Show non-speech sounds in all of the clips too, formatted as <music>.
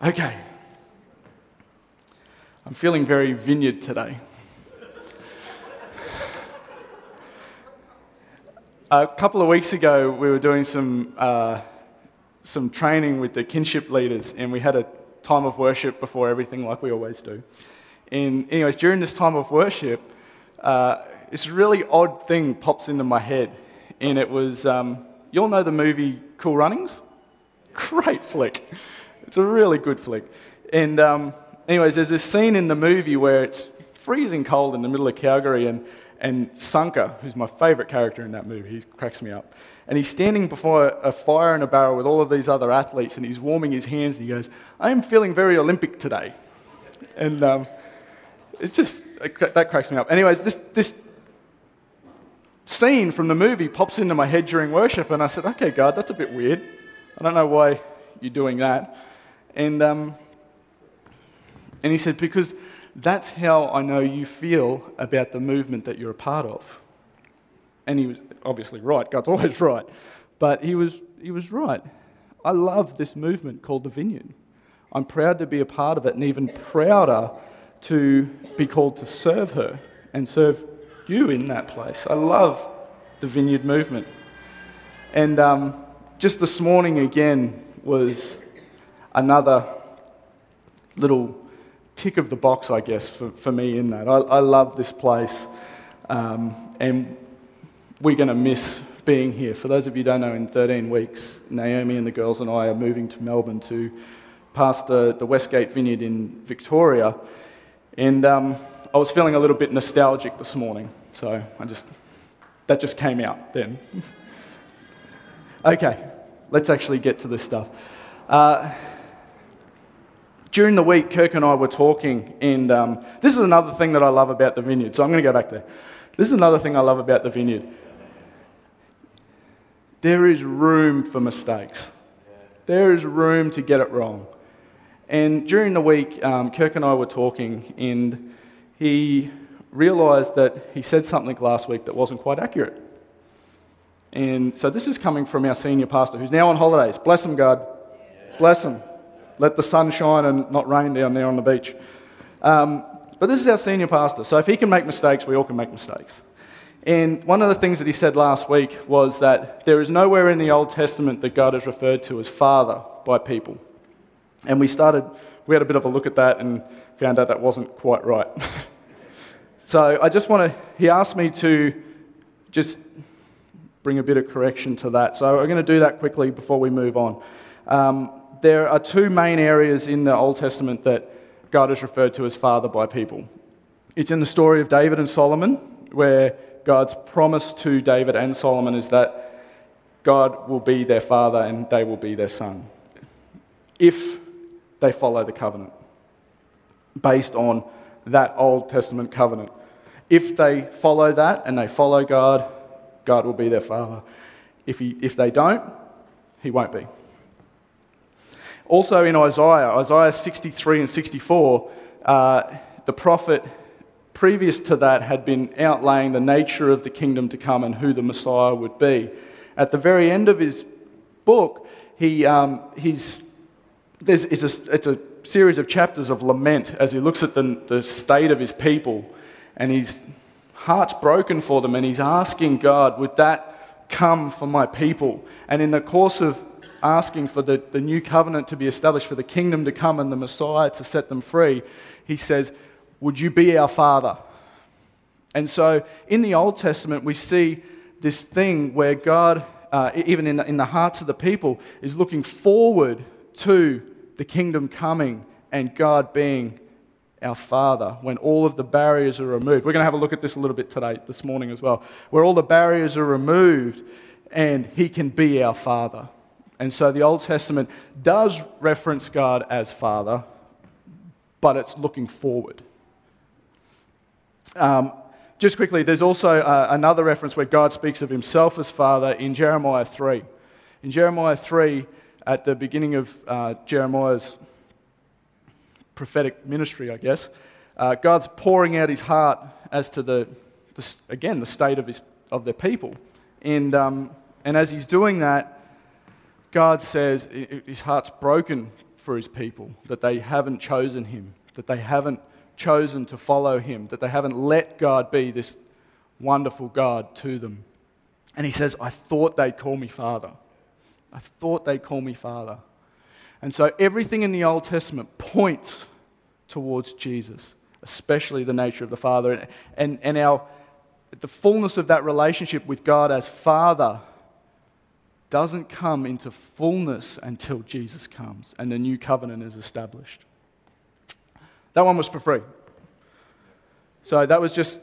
Okay. I'm feeling very vineyard today. A couple of weeks ago, we were doing some, uh, some training with the kinship leaders, and we had a time of worship before everything, like we always do. And, anyways, during this time of worship, uh, this really odd thing pops into my head, and it was um, you all know the movie Cool Runnings? Great flick. It's a really good flick. And, um, anyways, there's this scene in the movie where it's freezing cold in the middle of Calgary, and and Sanka, who's my favourite character in that movie, he cracks me up. And he's standing before a fire in a barrel with all of these other athletes, and he's warming his hands, and he goes, I am feeling very Olympic today. And um, it's just, that cracks me up. Anyways, this, this scene from the movie pops into my head during worship, and I said, okay, God, that's a bit weird. I don't know why you're doing that. And, um, and he said, because that's how I know you feel about the movement that you're a part of. And he was obviously right. God's <laughs> always right. But he was, he was right. I love this movement called the Vineyard. I'm proud to be a part of it and even prouder to be called to serve her and serve you in that place. I love the Vineyard movement. And um, just this morning again was another little tick of the box, I guess, for, for me in that. I, I love this place, um, and we're going to miss being here. For those of you who don't know, in 13 weeks, Naomi and the girls and I are moving to Melbourne to pastor the Westgate Vineyard in Victoria. And um, I was feeling a little bit nostalgic this morning, so I just that just came out then. <laughs> okay, let's actually get to this stuff. Uh, during the week, Kirk and I were talking, and um, this is another thing that I love about the vineyard. So I'm going to go back there. This is another thing I love about the vineyard. There is room for mistakes, there is room to get it wrong. And during the week, um, Kirk and I were talking, and he realised that he said something last week that wasn't quite accurate. And so this is coming from our senior pastor, who's now on holidays. Bless him, God. Bless him. Let the sun shine and not rain down there on the beach. Um, but this is our senior pastor, so if he can make mistakes, we all can make mistakes. And one of the things that he said last week was that there is nowhere in the Old Testament that God is referred to as Father by people. And we started, we had a bit of a look at that and found out that wasn't quite right. <laughs> so I just want to, he asked me to just bring a bit of correction to that. So I'm going to do that quickly before we move on. Um, there are two main areas in the Old Testament that God is referred to as Father by people. It's in the story of David and Solomon, where God's promise to David and Solomon is that God will be their father and they will be their son if they follow the covenant based on that Old Testament covenant. If they follow that and they follow God, God will be their father. If, he, if they don't, he won't be. Also in Isaiah, Isaiah 63 and 64, uh, the prophet previous to that had been outlaying the nature of the kingdom to come and who the Messiah would be. At the very end of his book, he, um, he's, there's, it's, a, it's a series of chapters of lament as he looks at the, the state of his people and his heart's broken for them and he's asking God, would that come for my people? And in the course of asking for the, the new covenant to be established, for the kingdom to come and the Messiah to set them free, he says, Would you be our Father? And so in the Old Testament, we see this thing where God, uh, even in the, in the hearts of the people, is looking forward to the kingdom coming and God being our Father when all of the barriers are removed. We're going to have a look at this a little bit today, this morning as well, where all the barriers are removed and He can be our Father. And so the Old Testament does reference God as Father, but it's looking forward. Um, just quickly, there's also uh, another reference where God speaks of himself as Father in Jeremiah 3. In Jeremiah 3, at the beginning of uh, Jeremiah's prophetic ministry, I guess, uh, God's pouring out his heart as to the, the, again, the state of, his, of their people. And, um, and as he's doing that, God says his heart's broken for his people, that they haven't chosen him, that they haven't chosen to follow him, that they haven't let God be this wonderful God to them. And he says, I thought they'd call me Father. I thought they'd call me Father. And so everything in the Old Testament points towards Jesus, especially the nature of the Father. And, and, and our, the fullness of that relationship with God as Father doesn't come into fullness until Jesus comes and the new covenant is established. That one was for free. So that was just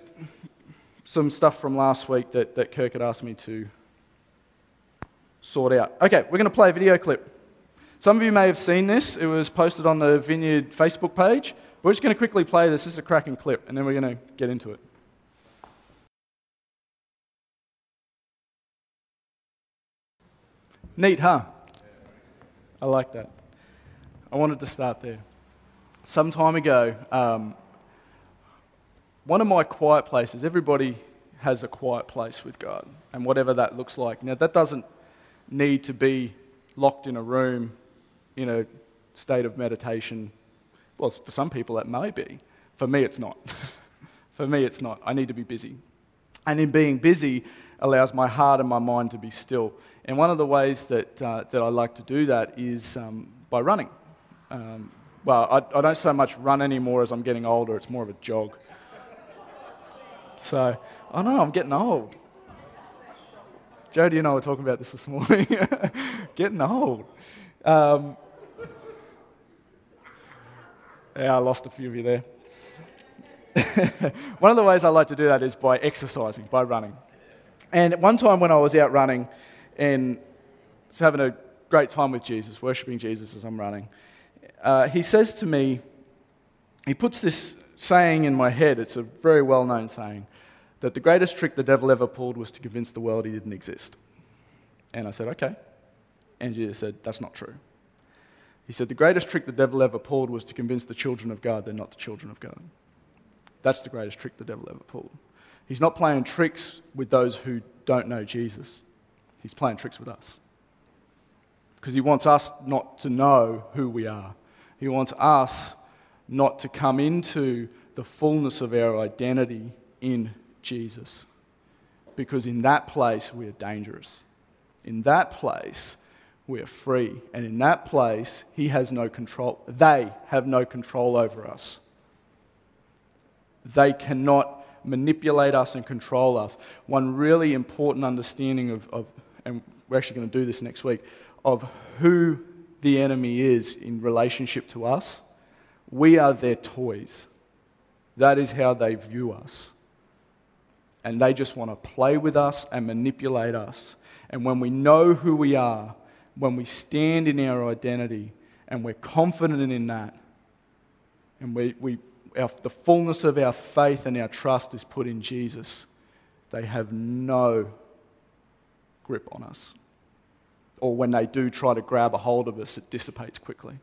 some stuff from last week that, that Kirk had asked me to sort out. Okay, we're going to play a video clip. Some of you may have seen this. It was posted on the Vineyard Facebook page. We're just going to quickly play this. This is a cracking clip, and then we're going to get into it. Neat, huh? I like that. I wanted to start there. Some time ago, um, one of my quiet places, everybody has a quiet place with God, and whatever that looks like. Now, that doesn't need to be locked in a room in a state of meditation. Well, for some people, that may be. For me, it's not. <laughs> for me, it's not. I need to be busy. And in being busy, allows my heart and my mind to be still. And one of the ways that, uh, that I like to do that is um, by running. Um, well, I, I, don't so much run anymore as I'm getting older, it's more of a jog. So, I know, I'm getting old. Jody and I were talking about this this morning. <laughs> getting old. Um, yeah, I lost a few of you there. <laughs> One of the ways I like to do that is by exercising, by running. And one time when I was out running and was having a great time with Jesus, worshipping Jesus as I'm running, uh, he says to me, he puts this saying in my head, it's a very well known saying, that the greatest trick the devil ever pulled was to convince the world he didn't exist. And I said, okay. And Jesus said, that's not true. He said, the greatest trick the devil ever pulled was to convince the children of God they're not the children of God. That's the greatest trick the devil ever pulled. He's not playing tricks with those who don't know Jesus, he's playing tricks with us. Because he wants us not to know who we are, he wants us not to come into the fullness of our identity in Jesus. Because in that place, we are dangerous. In that place, we are free. And in that place, He has no control. They have no control over us. They cannot manipulate us and control us. One really important understanding of, of and we're actually going to do this next week, of who the enemy is in relationship to us. We are their toys. That is how they view us. And they just want to play with us and manipulate us. And when we know who we are, when we stand in our identity and we're confident in that, and we, we our, the fullness of our faith and our trust is put in Jesus, they have no grip on us. Or when they do try to grab a hold of us, it dissipates quickly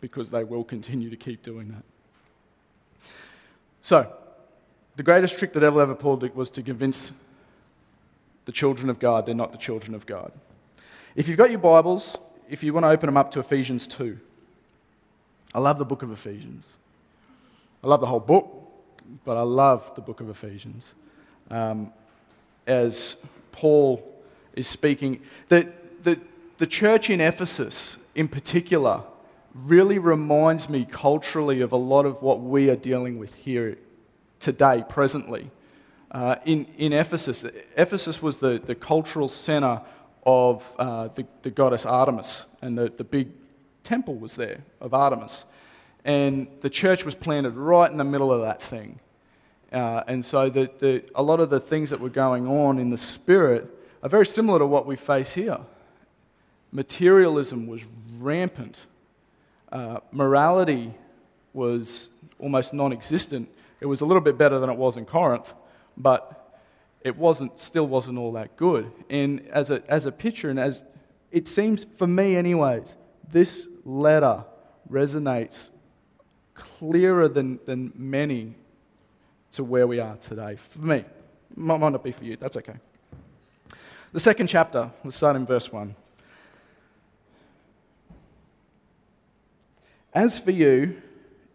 because they will continue to keep doing that. So, the greatest trick the devil ever pulled was to convince the children of God they're not the children of God. If you've got your Bibles, if you want to open them up to Ephesians 2, I love the book of Ephesians. I love the whole book, but I love the book of Ephesians. Um, as Paul is speaking, the, the, the church in Ephesus, in particular, really reminds me culturally of a lot of what we are dealing with here today, presently. Uh, in, in Ephesus, Ephesus was the, the cultural center of uh, the, the goddess Artemis, and the, the big temple was there of Artemis. And the church was planted right in the middle of that thing. Uh, and so the, the, a lot of the things that were going on in the spirit are very similar to what we face here. Materialism was rampant, uh, morality was almost non existent. It was a little bit better than it was in Corinth, but it wasn't, still wasn't all that good. And as a, as a picture, and as it seems for me, anyways, this letter resonates clearer than, than many to where we are today. For me, might, not be for you, that's okay. The second chapter, let's start in verse 1. As for you,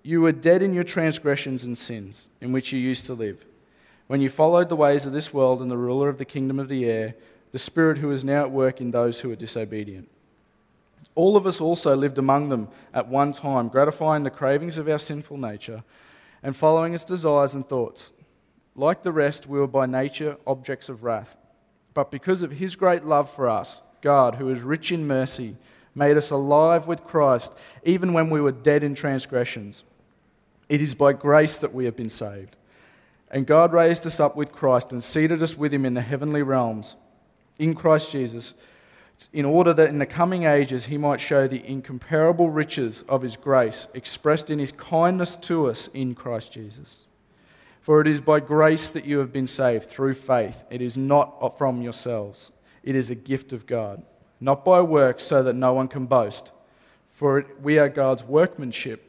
you were dead in your transgressions and sins, in which you used to live, when you followed the ways of this world and the ruler of the kingdom of the air, the Spirit who is now at work in those who are disobedient. All of us also lived among them at one time, gratifying the cravings of our sinful nature and following its desires and thoughts. Like the rest, we were by nature objects of wrath. But because of his great love for us, God, who is rich in mercy, made us alive with Christ, even when we were dead in transgressions. It is by grace that we have been saved. And God raised us up with Christ and seated us with him in the heavenly realms, in Christ Jesus, in order that in the coming ages he might show the incomparable riches of his grace expressed in his kindness to us in Christ Jesus. For it is by grace that you have been saved through faith. It is not from yourselves, it is a gift of God, not by works, so that no one can boast. For we are God's workmanship,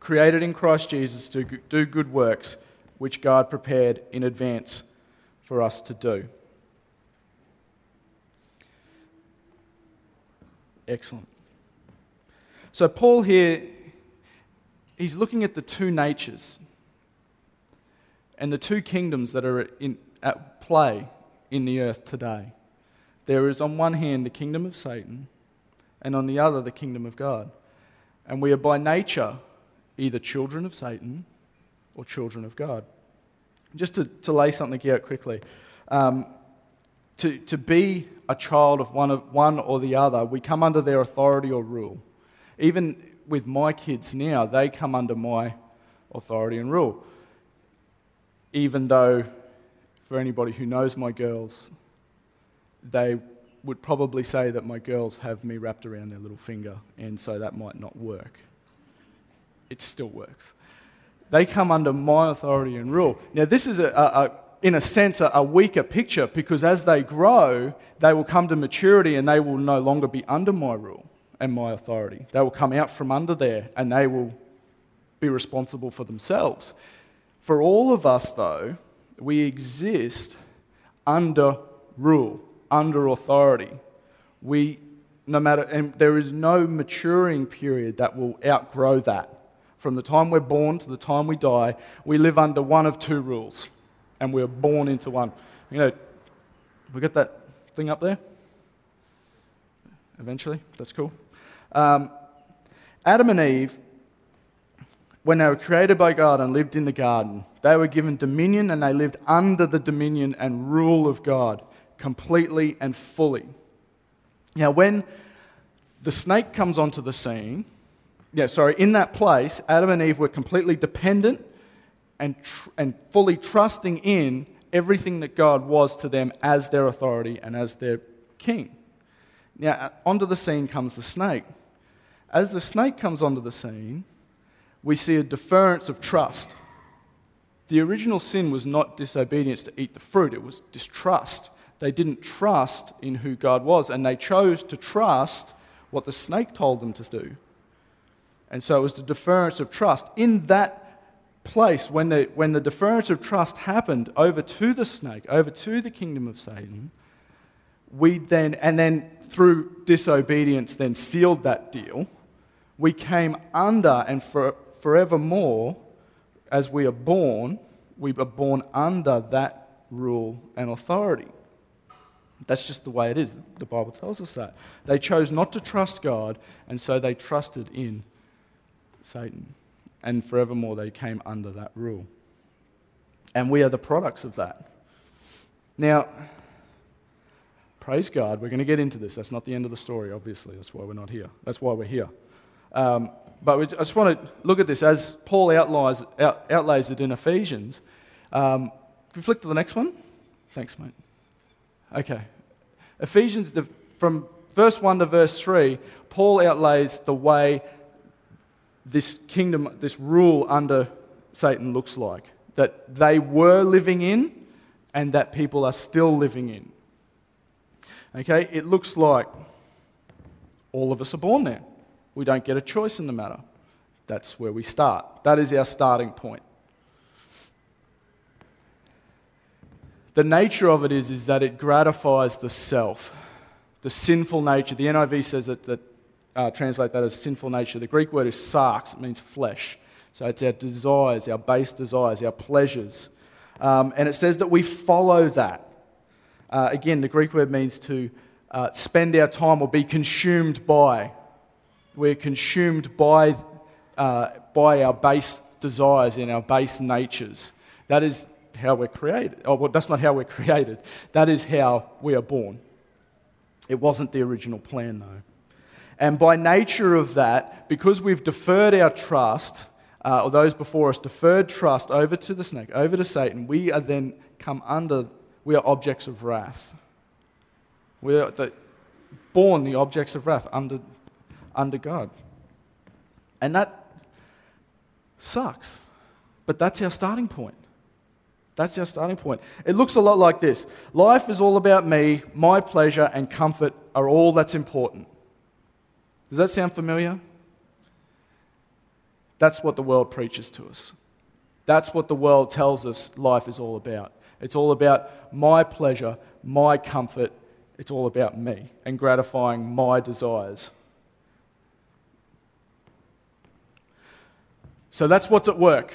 created in Christ Jesus to do good works, which God prepared in advance for us to do. Excellent. So, Paul here, he's looking at the two natures and the two kingdoms that are in, at play in the earth today. There is, on one hand, the kingdom of Satan, and on the other, the kingdom of God. And we are by nature either children of Satan or children of God. Just to, to lay something out quickly um, to, to be a child of one, of one or the other, we come under their authority or rule. Even with my kids now, they come under my authority and rule even though, for anybody who knows my girls, they would probably say that my girls have me wrapped around their little finger, and so that might not work. It still works. They come under my authority and rule. Now, this is, a, a, in a sense, a, a weaker picture because as they grow, they will come to maturity and they will no longer be under my rule and my authority. They will come out from under there and they will be responsible for themselves. For all of us, though, we exist under rule, under authority. We, no matter, and there is no maturing period that will outgrow that. From the time we're born to the time we die, we live under one of two rules, and we're born into one. You know, we got that thing up there? Eventually, that's cool. Um, Adam and Eve when they were created by God and lived in the garden, they were given dominion and they lived under the dominion and rule of God completely and fully. Now, when the snake comes onto the scene, yeah, sorry, in that place, Adam and Eve were completely dependent and, tr- and fully trusting in everything that God was to them as their authority and as their king. Now, onto the scene comes the snake. As the snake comes onto the scene, we see a deference of trust. The original sin was not disobedience to eat the fruit, it was distrust. They didn't trust in who God was, and they chose to trust what the snake told them to do. And so it was the deference of trust. In that place, when the, when the deference of trust happened over to the snake, over to the kingdom of Satan, we then, and then through disobedience, then sealed that deal. We came under and for, forevermore, as we are born, we are born under that rule and authority. That's just the way it is. The Bible tells us that. They chose not to trust God, and so they trusted in Satan. And forevermore, they came under that rule. And we are the products of that. Now, praise God, we're going to get into this. That's not the end of the story, obviously. That's why we're not here. That's why we're here. Um, but I just want to look at this as Paul outlines, out, outlays it in Ephesians. Um, can we flick to the next one? Thanks, mate. Okay. Ephesians, the, from verse 1 to verse 3, Paul outlays the way this kingdom, this rule under Satan looks like. That they were living in and that people are still living in. Okay? It looks like all of us are born there. We don't get a choice in the matter. That's where we start. That is our starting point. The nature of it is, is that it gratifies the self, the sinful nature. The NIV says that, that uh, translate that as sinful nature. The Greek word is sarx, it means flesh. So it's our desires, our base desires, our pleasures. Um, and it says that we follow that. Uh, again, the Greek word means to uh, spend our time or be consumed by. We're consumed by, uh, by our base desires and our base natures. That is how we're created. Oh, well, that's not how we're <laughs> created. That is how we are born. It wasn't the original plan, though. And by nature of that, because we've deferred our trust, uh, or those before us deferred trust over to the snake, over to Satan, we are then come under, we are objects of wrath. We are the, born the objects of wrath under, under God. And that sucks. But that's our starting point. That's our starting point. It looks a lot like this Life is all about me, my pleasure and comfort are all that's important. Does that sound familiar? That's what the world preaches to us. That's what the world tells us life is all about. It's all about my pleasure, my comfort. It's all about me and gratifying my desires. So that's what's at work.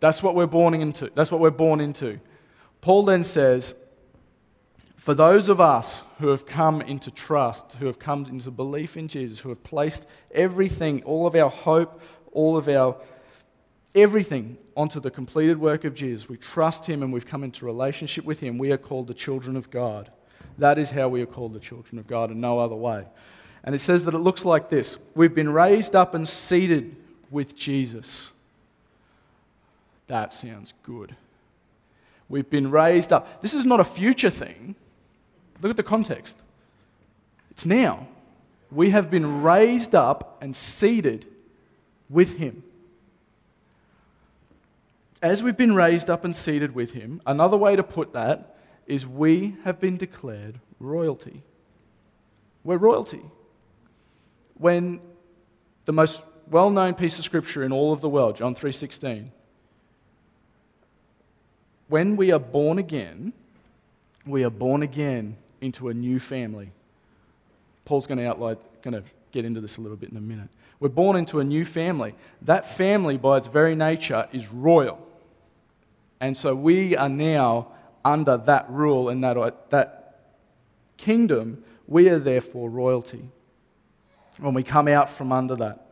That's what we're born into. That's what we're born into. Paul then says, for those of us who have come into trust, who have come into belief in Jesus, who have placed everything, all of our hope, all of our everything onto the completed work of Jesus, we trust him and we've come into relationship with him, we are called the children of God. That is how we are called the children of God and no other way. And it says that it looks like this We've been raised up and seated with Jesus. That sounds good. We've been raised up. This is not a future thing. Look at the context. It's now. We have been raised up and seated with Him. As we've been raised up and seated with Him, another way to put that is we have been declared royalty. We're royalty. When the most well-known piece of scripture in all of the world, John 3:16, when we are born again, we are born again into a new family. Paul's going to outline, going to get into this a little bit in a minute. We're born into a new family. That family, by its very nature, is royal. And so we are now under that rule and that, that kingdom. We are therefore royalty when we come out from under that.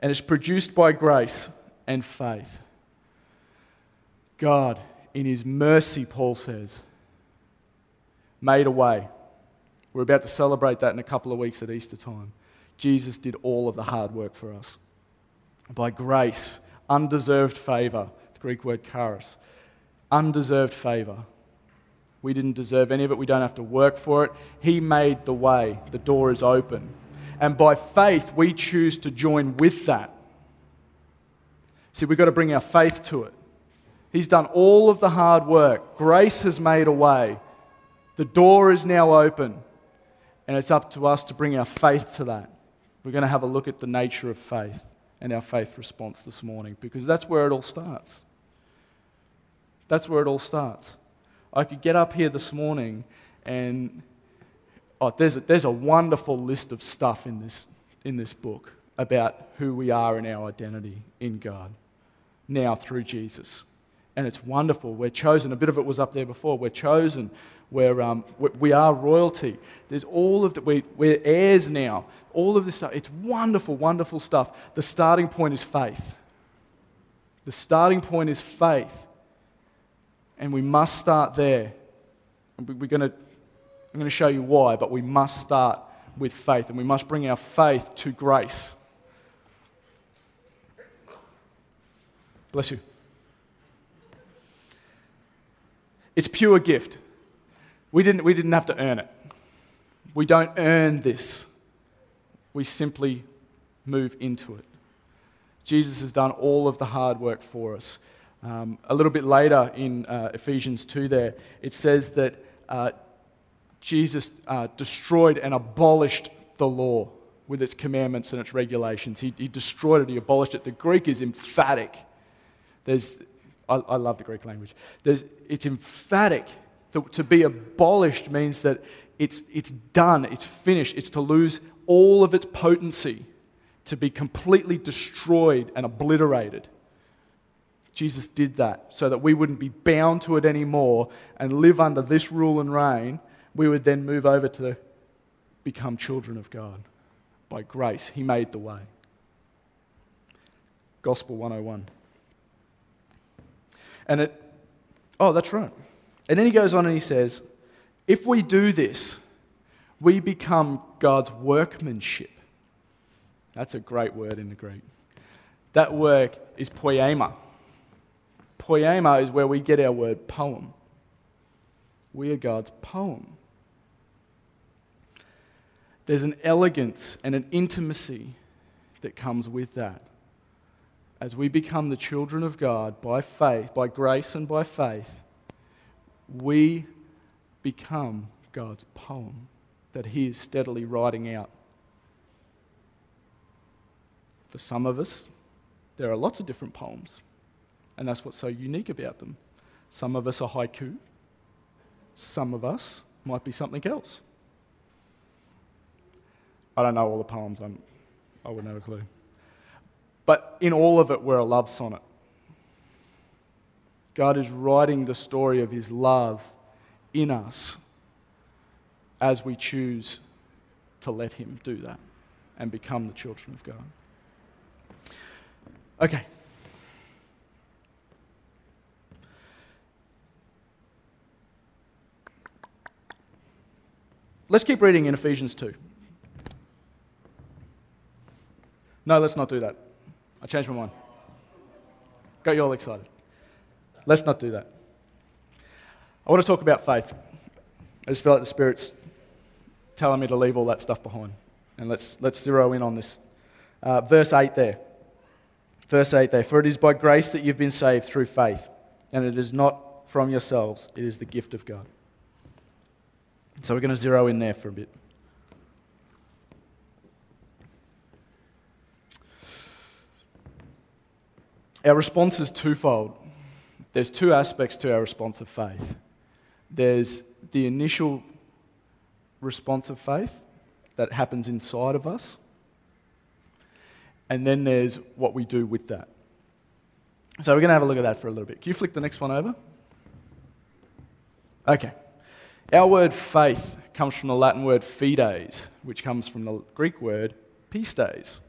And it's produced by grace and faith. God, in His mercy, Paul says, made a way. We're about to celebrate that in a couple of weeks at Easter time. Jesus did all of the hard work for us. By grace, undeserved favor, the Greek word charis, undeserved favor. We didn't deserve any of it. We don't have to work for it. He made the way. The door is open. And by faith, we choose to join with that. See, we've got to bring our faith to it. He's done all of the hard work. Grace has made a way. The door is now open. And it's up to us to bring our faith to that. We're going to have a look at the nature of faith and our faith response this morning because that's where it all starts. That's where it all starts. I could get up here this morning and oh, there's, a, there's a wonderful list of stuff in this, in this book about who we are and our identity in God now through Jesus and it's wonderful. We're chosen. A bit of it was up there before. We're chosen. We're, um, we are royalty. There's all of that. We, we're heirs now. All of this stuff. It's wonderful, wonderful stuff. The starting point is faith. The starting point is faith. And we must start there. We're going to, I'm going to show you why, but we must start with faith. And we must bring our faith to grace. Bless you. It's pure gift. We didn't, we didn't have to earn it. We don't earn this. We simply move into it. Jesus has done all of the hard work for us. Um, a little bit later in uh, Ephesians 2, there, it says that uh, Jesus uh, destroyed and abolished the law with its commandments and its regulations. He, he destroyed it, he abolished it. The Greek is emphatic. There's, I, I love the Greek language. There's, it's emphatic. To, be abolished means that it's, it's done, it's finished, it's to lose all of its potency to be completely destroyed and obliterated. Jesus did that so that we wouldn't be bound to it anymore and live under this rule and reign. We would then move over to become children of God. By grace, He made the way. Gospel 101. And it, oh, that's right. And then he goes on and he says, if we do this, we become God's workmanship. That's a great word in the Greek. That work is poema. Poema is where we get our word poem. We are God's poem. There's an elegance and an intimacy that comes with that. As we become the children of God by faith, by grace and by faith, we become God's poem that He is steadily writing out. For some of us, there are lots of different poems, and that's what's so unique about them. Some of us are haiku, some of us might be something else. I don't know all the poems, I'm, I wouldn't have a clue. But in all of it, we're a love sonnet. God is writing the story of His love in us as we choose to let Him do that and become the children of God. Okay. Let's keep reading in Ephesians 2. No, let's not do that. I changed my mind. Got you all excited. Let's not do that. I want to talk about faith. I just feel like the Spirit's telling me to leave all that stuff behind. And let's, let's zero in on this. Uh, verse 8 there. Verse 8 there. For it is by grace that you've been saved through faith, and it is not from yourselves, it is the gift of God. So we're going to zero in there for a bit. Our response is twofold. There's two aspects to our response of faith. There's the initial response of faith that happens inside of us, and then there's what we do with that. So we're going to have a look at that for a little bit. Can you flick the next one over? Okay. Our word faith comes from the Latin word fides, which comes from the Greek word pistis.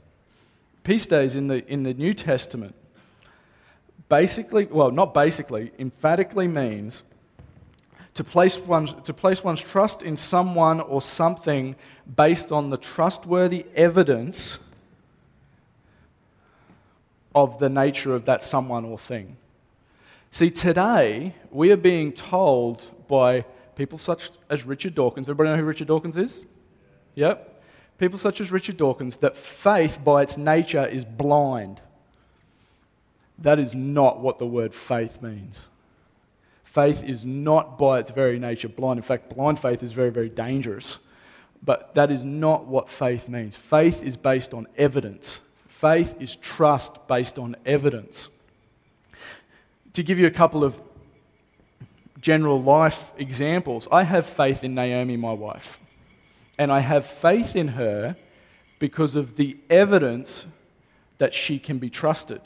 Pistis in the, in the New Testament basically, well, not basically, emphatically means to place, one's, to place one's trust in someone or something based on the trustworthy evidence of the nature of that someone or thing. See, today we are being told by people such as Richard Dawkins. Everybody know who Richard Dawkins is? Yep. People such as Richard Dawkins that faith by its nature is blind. That is not what the word faith means. Faith is not by its very nature blind. In fact, blind faith is very, very dangerous. But that is not what faith means. Faith is based on evidence, faith is trust based on evidence. To give you a couple of general life examples, I have faith in Naomi, my wife. And I have faith in her because of the evidence that she can be trusted.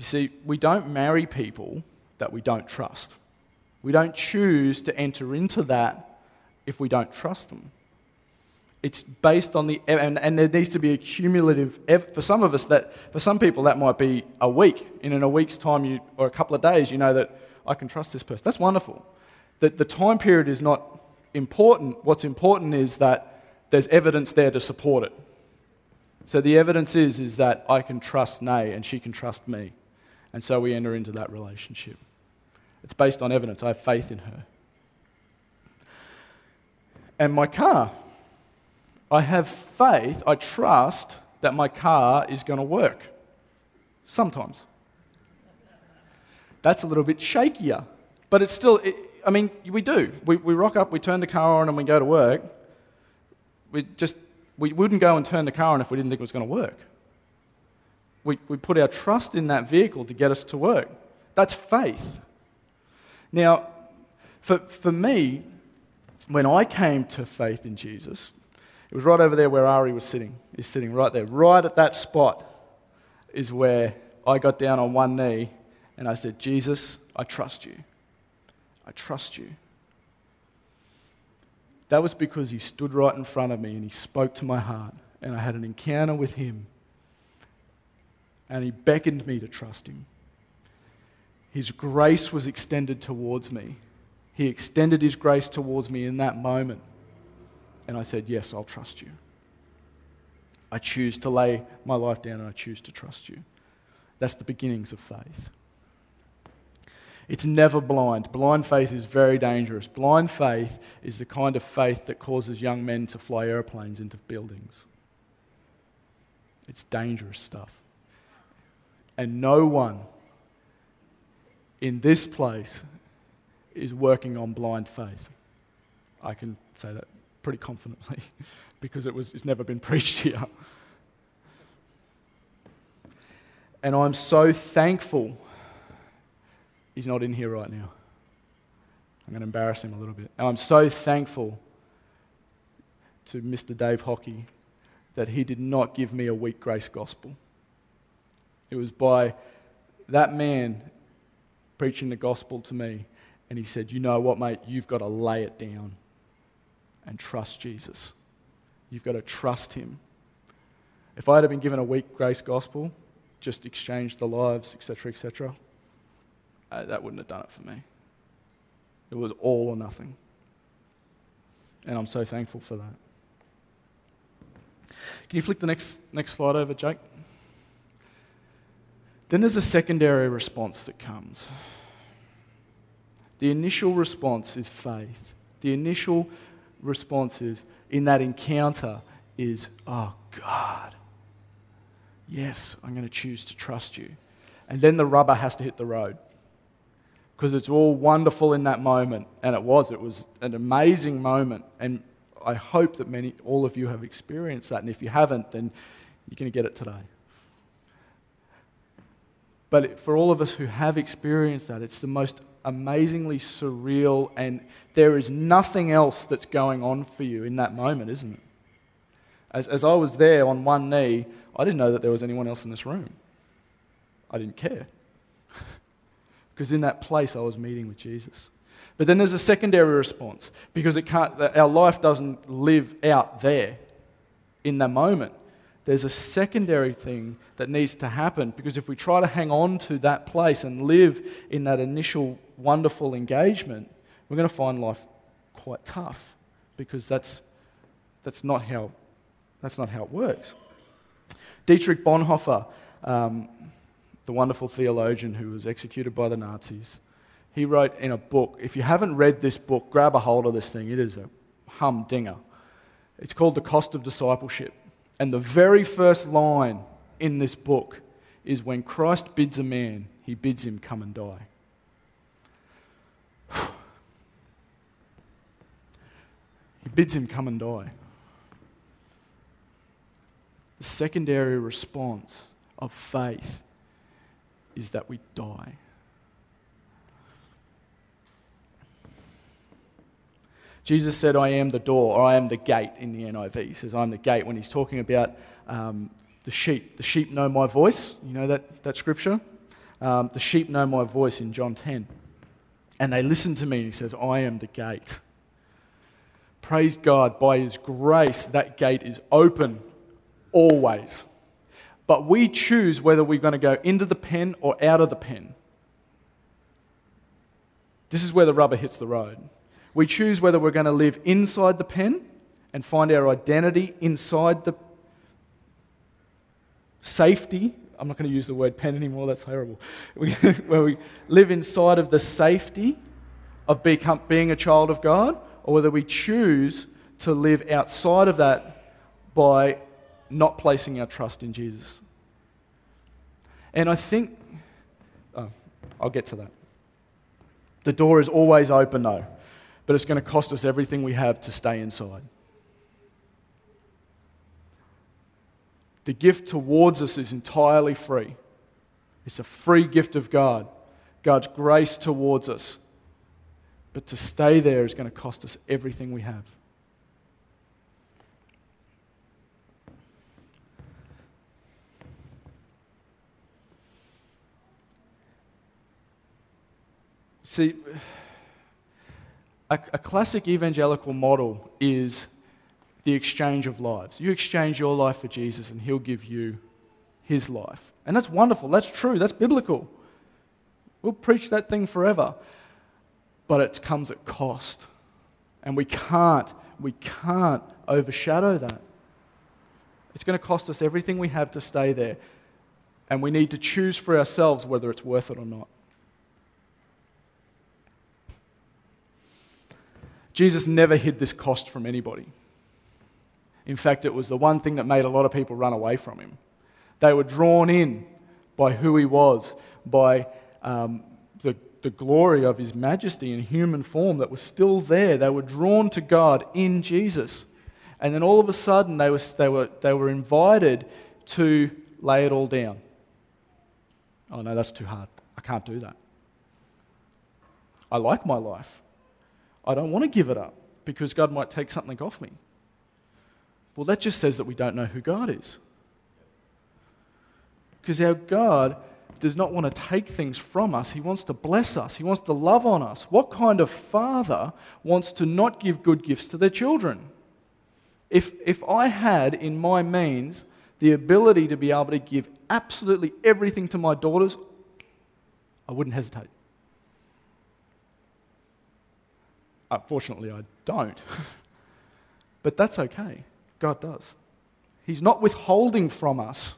You see, we don't marry people that we don't trust. We don't choose to enter into that if we don't trust them. It's based on the, and, and there needs to be a cumulative, for some of us, that, for some people, that might be a week. And in a week's time, you, or a couple of days, you know that I can trust this person. That's wonderful. The, the time period is not important. What's important is that there's evidence there to support it. So the evidence is, is that I can trust Nay and she can trust me. And so we enter into that relationship. It's based on evidence. I have faith in her. And my car, I have faith, I trust that my car is going to work. Sometimes. That's a little bit shakier. But it's still, it, I mean, we do. We, we rock up, we turn the car on, and we go to work. We just, we wouldn't go and turn the car on if we didn't think it was going to work. We, we put our trust in that vehicle to get us to work. That's faith. Now, for, for me, when I came to faith in Jesus, It was right over there where Ari was sitting. He's sitting right there. Right at that spot is where I got down on one knee and I said, Jesus, I trust you. I trust you. That was because he stood right in front of me and he spoke to my heart, and I had an encounter with him, and he beckoned me to trust him. His grace was extended towards me. He extended his grace towards me in that moment. And I said, Yes, I'll trust you. I choose to lay my life down and I choose to trust you. That's the beginnings of faith. It's never blind. Blind faith is very dangerous. Blind faith is the kind of faith that causes young men to fly airplanes into buildings. It's dangerous stuff. And no one in this place is working on blind faith. I can say that pretty confidently <laughs> because it was, it's never been <laughs> preached here. And I'm so thankful he's not in here right now. I'm going to embarrass him a little bit. And I'm so thankful to Mr. Dave Hockey that he did not give me a weak grace gospel. It was by that man preaching the gospel to me, and he said, You know what, mate? You've got to lay it down and trust Jesus. You've got to trust Him. If I had been given a weak grace gospel, just exchanged the lives, etc., etc., uh, that wouldn't have done it for me. It was all or nothing. And I'm so thankful for that. Can you flick the next, next slide over, Jake? Then there's a secondary response that comes. The initial response is faith. The initial responses in that encounter is, oh God, yes, I'm going to choose to trust you. And then the rubber has to hit the road because it's all wonderful in that moment. And it was, it was an amazing moment. And I hope that many, all of you have experienced that. And if you haven't, then you're going to get it today. But for all of us who have experienced that, it's the most amazingly surreal, and there is nothing else that's going on for you in that moment, isn't it? As, as I was there on one knee, I didn't know that there was anyone else in this room. I didn't care. <laughs> because in that place, I was meeting with Jesus. But then there's a secondary response because it can't, our life doesn't live out there in that moment there's a secondary thing that needs to happen because if we try to hang on to that place and live in that initial wonderful engagement, we're going to find life quite tough because that's, that's, not, how, that's not how it works. Dietrich Bonhoeffer, um, the wonderful theologian who was executed by the Nazis, he wrote in a book. If you haven't read this book, grab a hold of this thing. It is a humdinger. It's called The Cost of Discipleship. And the very first line in this book is when Christ bids a man, he bids him come and die. <sighs> he bids him come and die. The secondary response of faith is that we die. Jesus said, I am the door, or I am the gate in the NIV. He says, I'm the gate when he's talking about um, the sheep. The sheep know my voice. You know that, that scripture? Um, the sheep know my voice in John 10. And they listen to me. He says, I am the gate. Praise God, by His grace, that gate is open always. But we choose whether we're going to go into the pen or out of the pen. This is where the rubber hits the road. We choose whether we're going to live inside the pen and find our identity inside the safety. I'm not going to use the word pen anymore, that's horrible. <laughs> where we live inside of the safety of become, being a child of God, or whether we choose to live outside of that by not placing our trust in Jesus. And I think, oh, I'll get to that. The door is always open, though but it's going to cost us everything we have to stay inside. The gift towards us is entirely free. It's a free gift of God, God's grace towards us. But to stay there is going to cost us everything we have. See, a, a classic evangelical model is the exchange of lives. You exchange your life for Jesus, and He'll give you His life. And that's wonderful. That's true. That's biblical. We'll preach that thing forever. But it comes at cost. And we can't, we can't overshadow that. It's going to cost us everything we have to stay there. And we need to choose for ourselves whether it's worth it or not. Jesus never hid this cost from anybody. In fact, it was the one thing that made a lot of people run away from him. They were drawn in by who he was, by um, the, the glory of his majesty in human form that was still there. They were drawn to God in Jesus. And then all of a sudden, they were, they were, they were invited to lay it all down. Oh, no, that's too hard. I can't do that. I like my life. I don't want to give it up because God might take something off me. Well, that just says that we don't know who God is. Because our God does not want to take things from us. He wants to bless us. He wants to love on us. What kind of father wants to not give good gifts to their children? If, if I had in my means the ability to be able to give absolutely everything to my daughters, I wouldn't hesitate. Uh, Unfortunately, I don't. <laughs> but that's okay. God does. He's not withholding from us.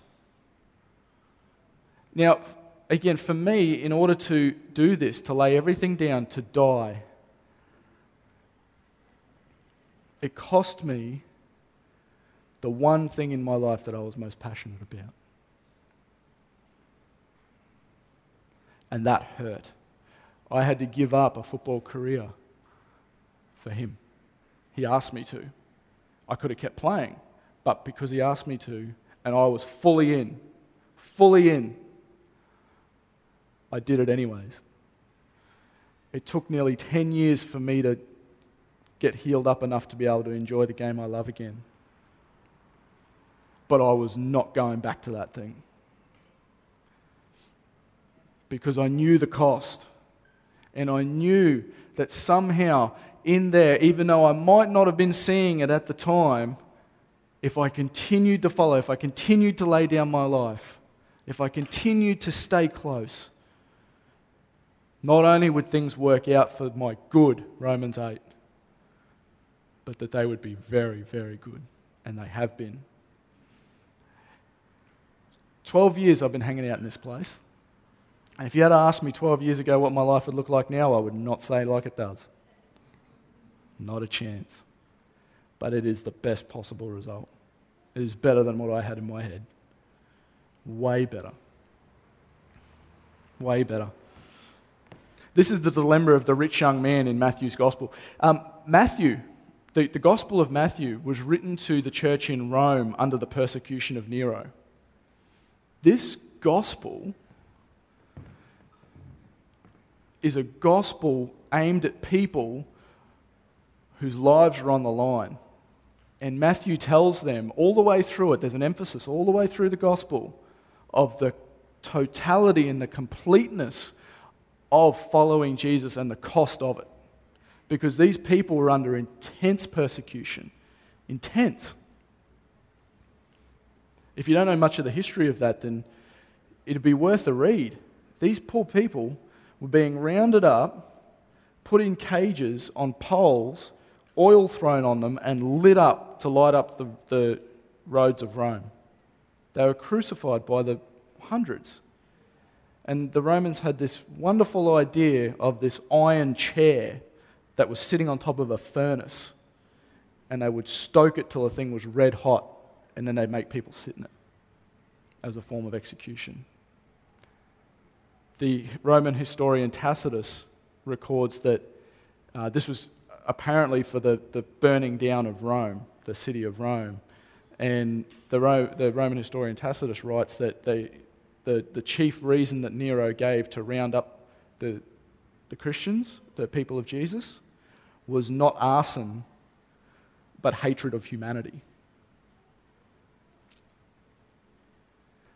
Now, again, for me, in order to do this, to lay everything down, to die, it cost me the one thing in my life that I was most passionate about. And that hurt. I had to give up a football career for him. He asked me to. I could have kept playing, but because he asked me to, and I was fully in, fully in, I did it anyways. It took nearly 10 years for me to get healed up enough to be able to enjoy the game I love again. But I was not going back to that thing because I knew the cost. And I knew that somehow in there, even though I might not have been seeing it at the time, if I continued to follow, if I continued to lay down my life, if I continued to stay close, not only would things work out for my good, Romans 8, but that they would be very, very good. And they have been. 12 years I've been hanging out in this place. And if you had asked me 12 years ago what my life would look like now, I would not say like it does. Not a chance. But it is the best possible result. It is better than what I had in my head. Way better. Way better. This is the dilemma of the rich young man in Matthew's gospel. Um, Matthew, the, the gospel of Matthew, was written to the church in Rome under the persecution of Nero. This gospel is a gospel aimed at people whose lives are on the line. And Matthew tells them all the way through it, there's an emphasis all the way through the gospel of the totality and the completeness of following Jesus and the cost of it. Because these people were under intense persecution. Intense. If you don't know much of the history of that, then it'd be worth a read. These poor people were being rounded up, put in cages on poles oil thrown on them, and lit up to light up the, the roads of Rome. They were crucified by the hundreds. And the Romans had this wonderful idea of this iron chair that was sitting on top of a furnace. And they would stoke it till the thing was red hot, and then they'd make people sit in it as a form of execution. The Roman historian Tacitus records that uh, this was apparently for the, the burning down of Rome, the city of Rome. And the, Ro- the Roman historian Tacitus writes that the, the, the chief reason that Nero gave to round up the, the Christians, the people of Jesus, was not arson, but hatred of humanity.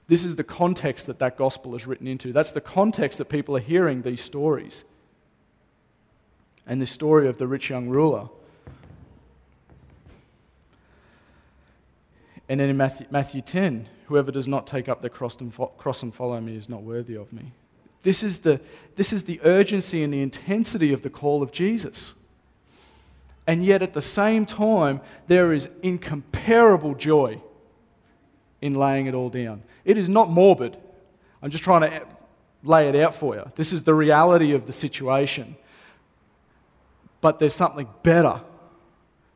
This is the context that that gospel is written into. That's the context that people are hearing these stories and the story of the rich young ruler. And then in Matthew, Matthew 10, whoever does not take up the cross and, fo- cross and follow me is not worthy of me. This is, the, this is the urgency and the intensity of the call of Jesus. And yet, at the same time, there is incomparable joy in laying it all down. It is not morbid. I'm just trying to lay it out for you. This is the reality of the situation. But there's something better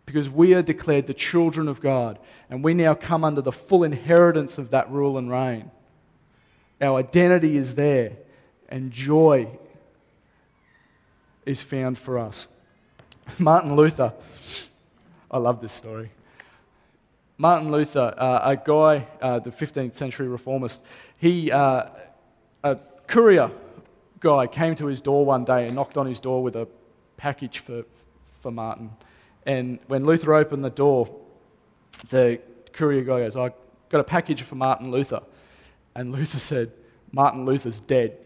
because we are declared the children of God and we now come under the full inheritance of that rule and reign. Our identity is there and joy is found for us. <laughs> Martin Luther, I love this story. Martin Luther, uh, a guy, uh, the 15th century reformist, he, uh, a courier guy came to his door one day and knocked on his door with a package for, for Martin. And when Luther opened the door, the courier guy goes, I got a package for Martin Luther. And Luther said, Martin Luther's dead.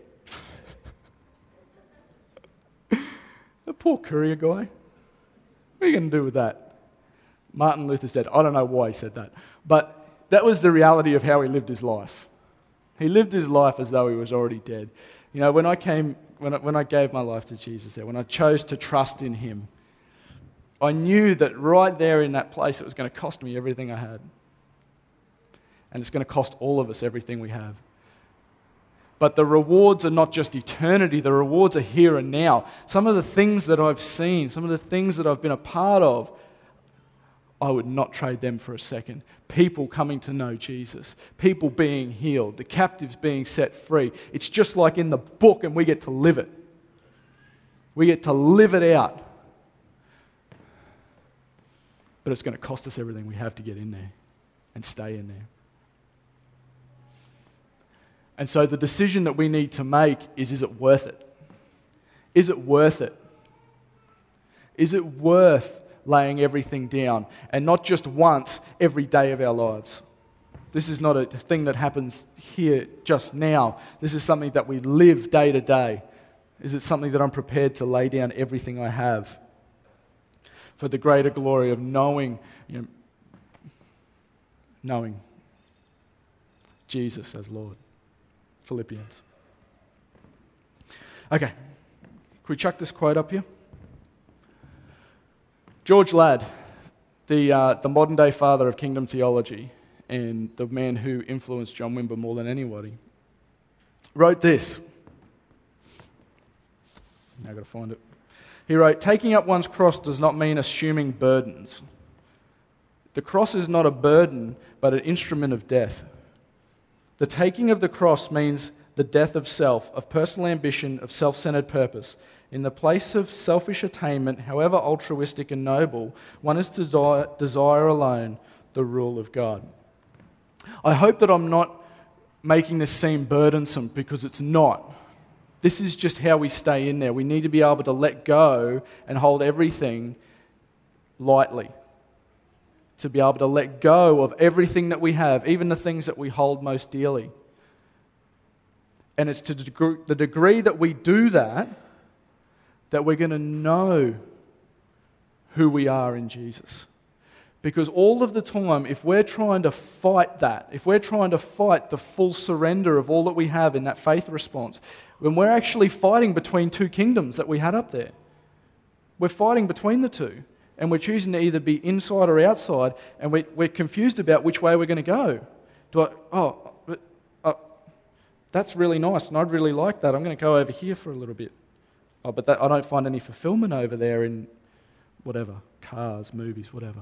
<laughs> the poor courier guy. What are you going to do with that? Martin Luther said, I don't know why he said that, but that was the reality of how he lived his life. He lived his life as though he was already dead. You know, when I came, when I, when I gave my life to Jesus there, when I chose to trust in him, I knew that right there in that place it was going to cost me everything I had. And it's going to cost all of us everything we have. But the rewards are not just eternity, the rewards are here and now. Some of the things that I've seen, some of the things that I've been a part of, I would not trade them for a second. People coming to know Jesus, people being healed, the captives being set free. It's just like in the book, and we get to live it. We get to live it out. But it's going to cost us everything we have to get in there and stay in there. And so the decision that we need to make is is it worth it? Is it worth it? Is it worth laying everything down, and not just once, every day of our lives. This is not a thing that happens here just now. This is something that we live day to day. Is it something that I'm prepared to lay down everything I have for the greater glory of knowing, you know, knowing Jesus as Lord? Philippians. Okay, can we chuck this quote up here? George Ladd, the, uh, the modern day father of kingdom theology and the man who influenced John Wimber more than anybody, wrote this. Now I've got to find it. He wrote, Taking up one's cross does not mean assuming burdens. The cross is not a burden, but an instrument of death. The taking of the cross means the death of self, of personal ambition, of self centered purpose, in the place of selfish attainment, however altruistic and noble, one is to desire, desire alone the rule of God. I hope that I'm not making this seem burdensome because it's not. This is just how we stay in there. We need to be able to let go and hold everything lightly. To be able to let go of everything that we have, even the things that we hold most dearly. And it's to the degree that we do that that we're going to know who we are in Jesus. Because all of the time, if we're trying to fight that, if we're trying to fight the full surrender of all that we have in that faith response, when we're actually fighting between two kingdoms that we had up there, we're fighting between the two. And we're choosing to either be inside or outside, and we're, we're confused about which way we're going to go. Do I, oh, but, uh, that's really nice, and I'd really like that. I'm going to go over here for a little bit. Oh, but that, I don't find any fulfillment over there in whatever, cars, movies, whatever.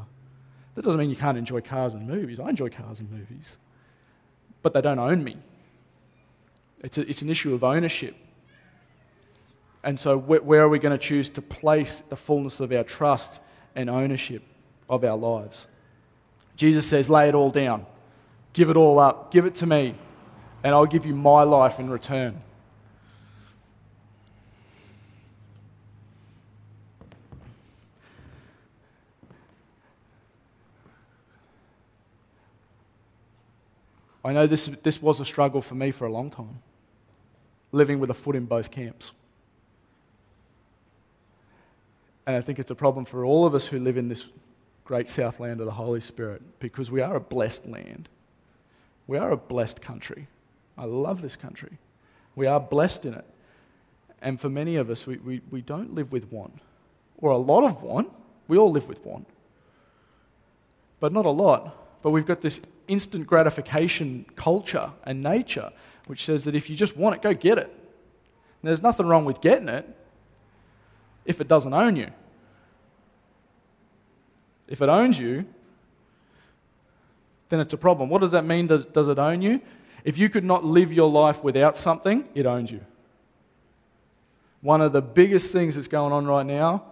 That doesn't mean you can't enjoy cars and movies. I enjoy cars and movies. But they don't own me. It's, a, it's an issue of ownership. And so, wh- where are we going to choose to place the fullness of our trust and ownership of our lives? Jesus says, lay it all down, give it all up, give it to me, and I'll give you my life in return. I know this, this was a struggle for me for a long time, living with a foot in both camps. And I think it's a problem for all of us who live in this great southland of the Holy Spirit because we are a blessed land. We are a blessed country. I love this country. We are blessed in it. And for many of us, we, we, we don't live with want, or a lot of want. We all live with want, but not a lot. But we've got this instant gratification culture and nature which says that if you just want it, go get it. And there's nothing wrong with getting it if it doesn't own you. If it owns you, then it's a problem. What does that mean? Does, does it own you? If you could not live your life without something, it owns you. One of the biggest things that's going on right now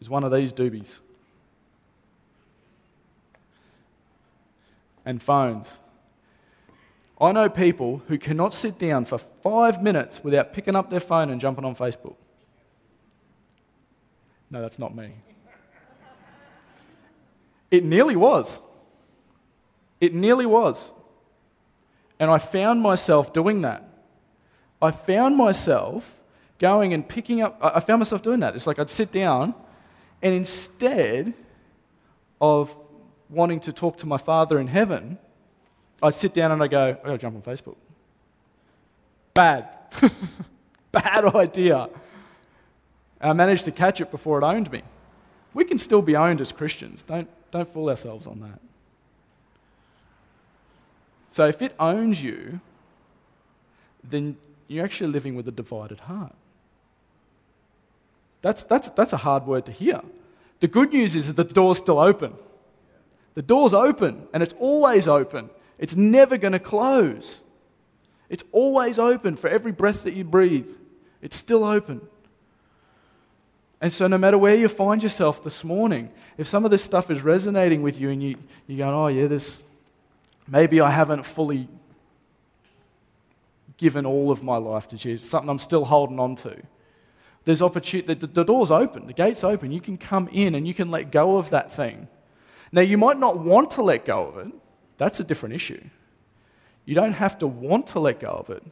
is one of these doobies. And phones. I know people who cannot sit down for five minutes without picking up their phone and jumping on Facebook. No, that's not me. It nearly was. It nearly was. And I found myself doing that. I found myself going and picking up, I found myself doing that. It's like I'd sit down, and instead of wanting to talk to my Father in heaven, I'd sit down and I go, I gotta jump on Facebook. Bad. <laughs> Bad idea. And I managed to catch it before it owned me. We can still be owned as Christians. Don't, don't fool ourselves on that. So if it owns you, then you're actually living with a divided heart. That's, that's, that's a hard word to hear. The good news is that the door's still open. The door's open, and it's always open. It's never going to close. It's always open for every breath that you breathe. It's still open. And so, no matter where you find yourself this morning, if some of this stuff is resonating with you and you, you're going, oh, yeah, this, maybe I haven't fully given all of my life to Jesus, something I'm still holding on to. There's opportunity, the, the door's open, the gate's open. You can come in and you can let go of that thing. Now, you might not want to let go of it, that's a different issue. You don't have to want to let go of it.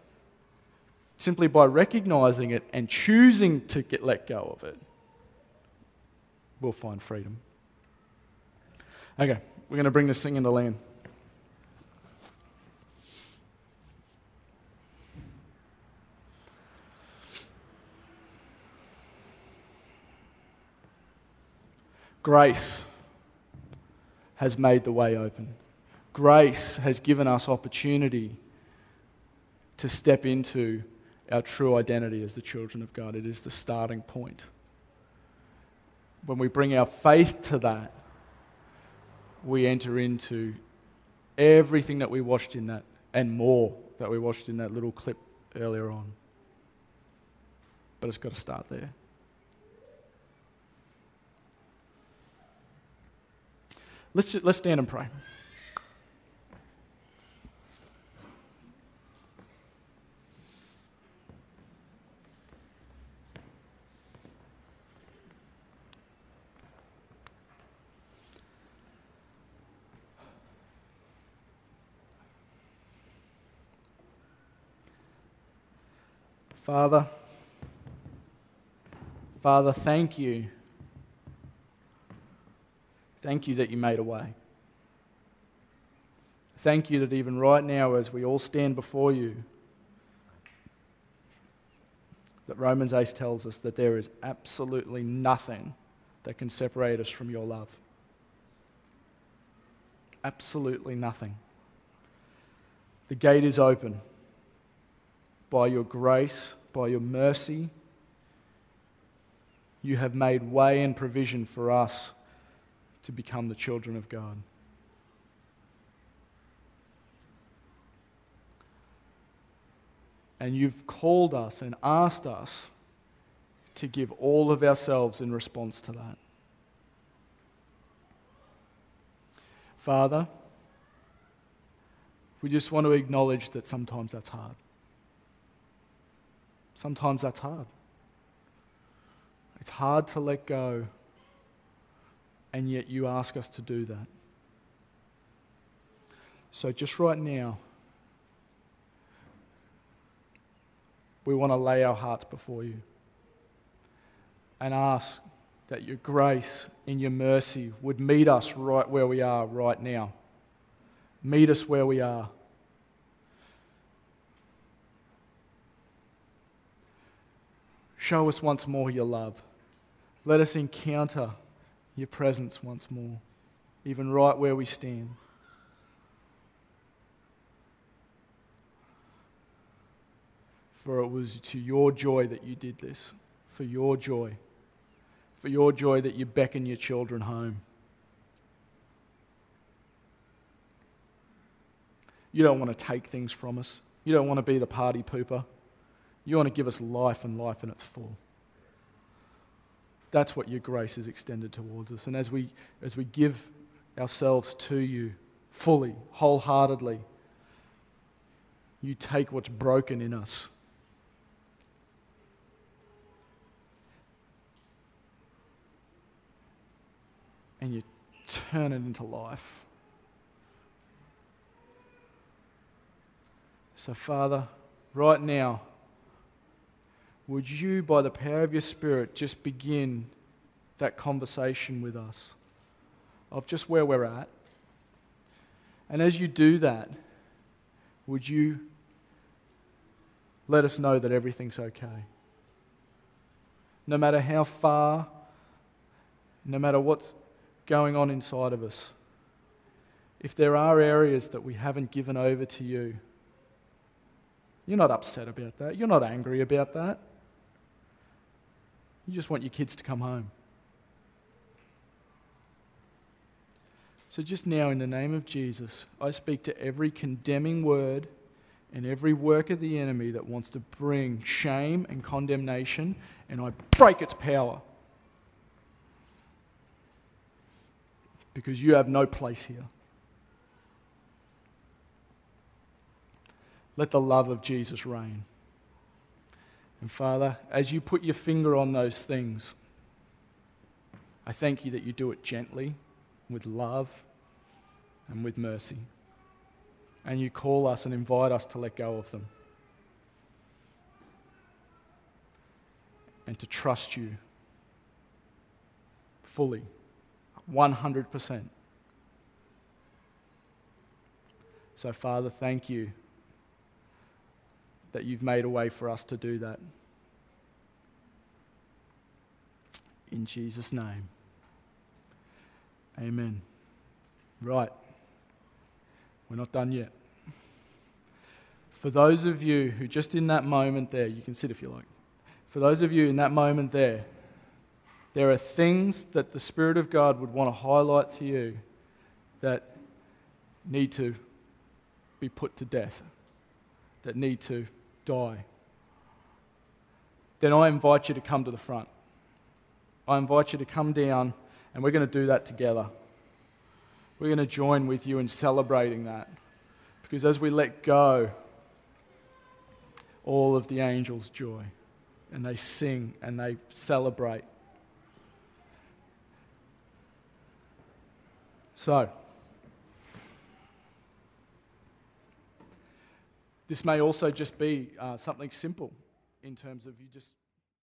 Simply by recognizing it and choosing to get let go of it, we'll find freedom. Okay, we're going to bring this thing into land. Grace has made the way open. Grace has given us opportunity to step into our true identity as the children of God. It is the starting point. When we bring our faith to that, we enter into everything that we watched in that and more that we watched in that little clip earlier on. But it's got to start there. Let's, let's stand and pray. Father, Father, thank you. Thank you that you made a way. Thank you that even right now, as we all stand before you, that Romans 8 tells us that there is absolutely nothing that can separate us from your love. Absolutely nothing. The gate is open by your grace, by your mercy, you have made way and provision for us to become the children of God. And you've called us and asked us to give all of ourselves in response to that. Father, we just want to acknowledge that sometimes that's hard. Sometimes that's hard. It's hard to let go, and yet you ask us to do that. So, just right now, we want to lay our hearts before you. and ask that your grace and your mercy would meet us right where we are right now. Meet us where we are. Show us once more your love. Let us encounter your presence once more, even right where we stand. For it was to your joy that you did this, for your joy, for your joy that you beckon your children home. You don't want to take things from us. You don't want to be the party pooper. You want to give us life and life in its full. That's what your grace is extended towards us. And as we, as we give ourselves to you fully, wholeheartedly, you take what's broken in us. And you turn it into life. So, Father, right now, would you, by the power of your Spirit, just begin that conversation with us of just where we're at? And as you do that, would you let us know that everything's okay? No matter how far, no matter what's going on inside of us, if there are areas that we haven't given over to you, you're not upset about that. You're not angry about that. You just want your kids to come home. So, just now, in the name of Jesus, I speak to every condemning word and every work of the enemy that wants to bring shame and condemnation, and I break its power. Because you have no place here. Let the love of Jesus reign. And Father, as you put your finger on those things, I thank you that you do it gently, with love, and with mercy. And you call us and invite us to let go of them. And to trust you fully, 100%. So, Father, thank you that you've made a way for us to do that. In Jesus' name. Amen. Right. We're not done yet. For those of you who, just in that moment there, you can sit if you like. For those of you in that moment there, there are things that the Spirit of God would want to highlight to you that need to be put to death, that need to die, then I invite you to come to the front. I invite you to come down, and we're going to do that together. We're going to join with you in celebrating that. Because as we let go, all of the angels joy, and they sing and they celebrate. So, This may also just be uh, something simple in terms of you just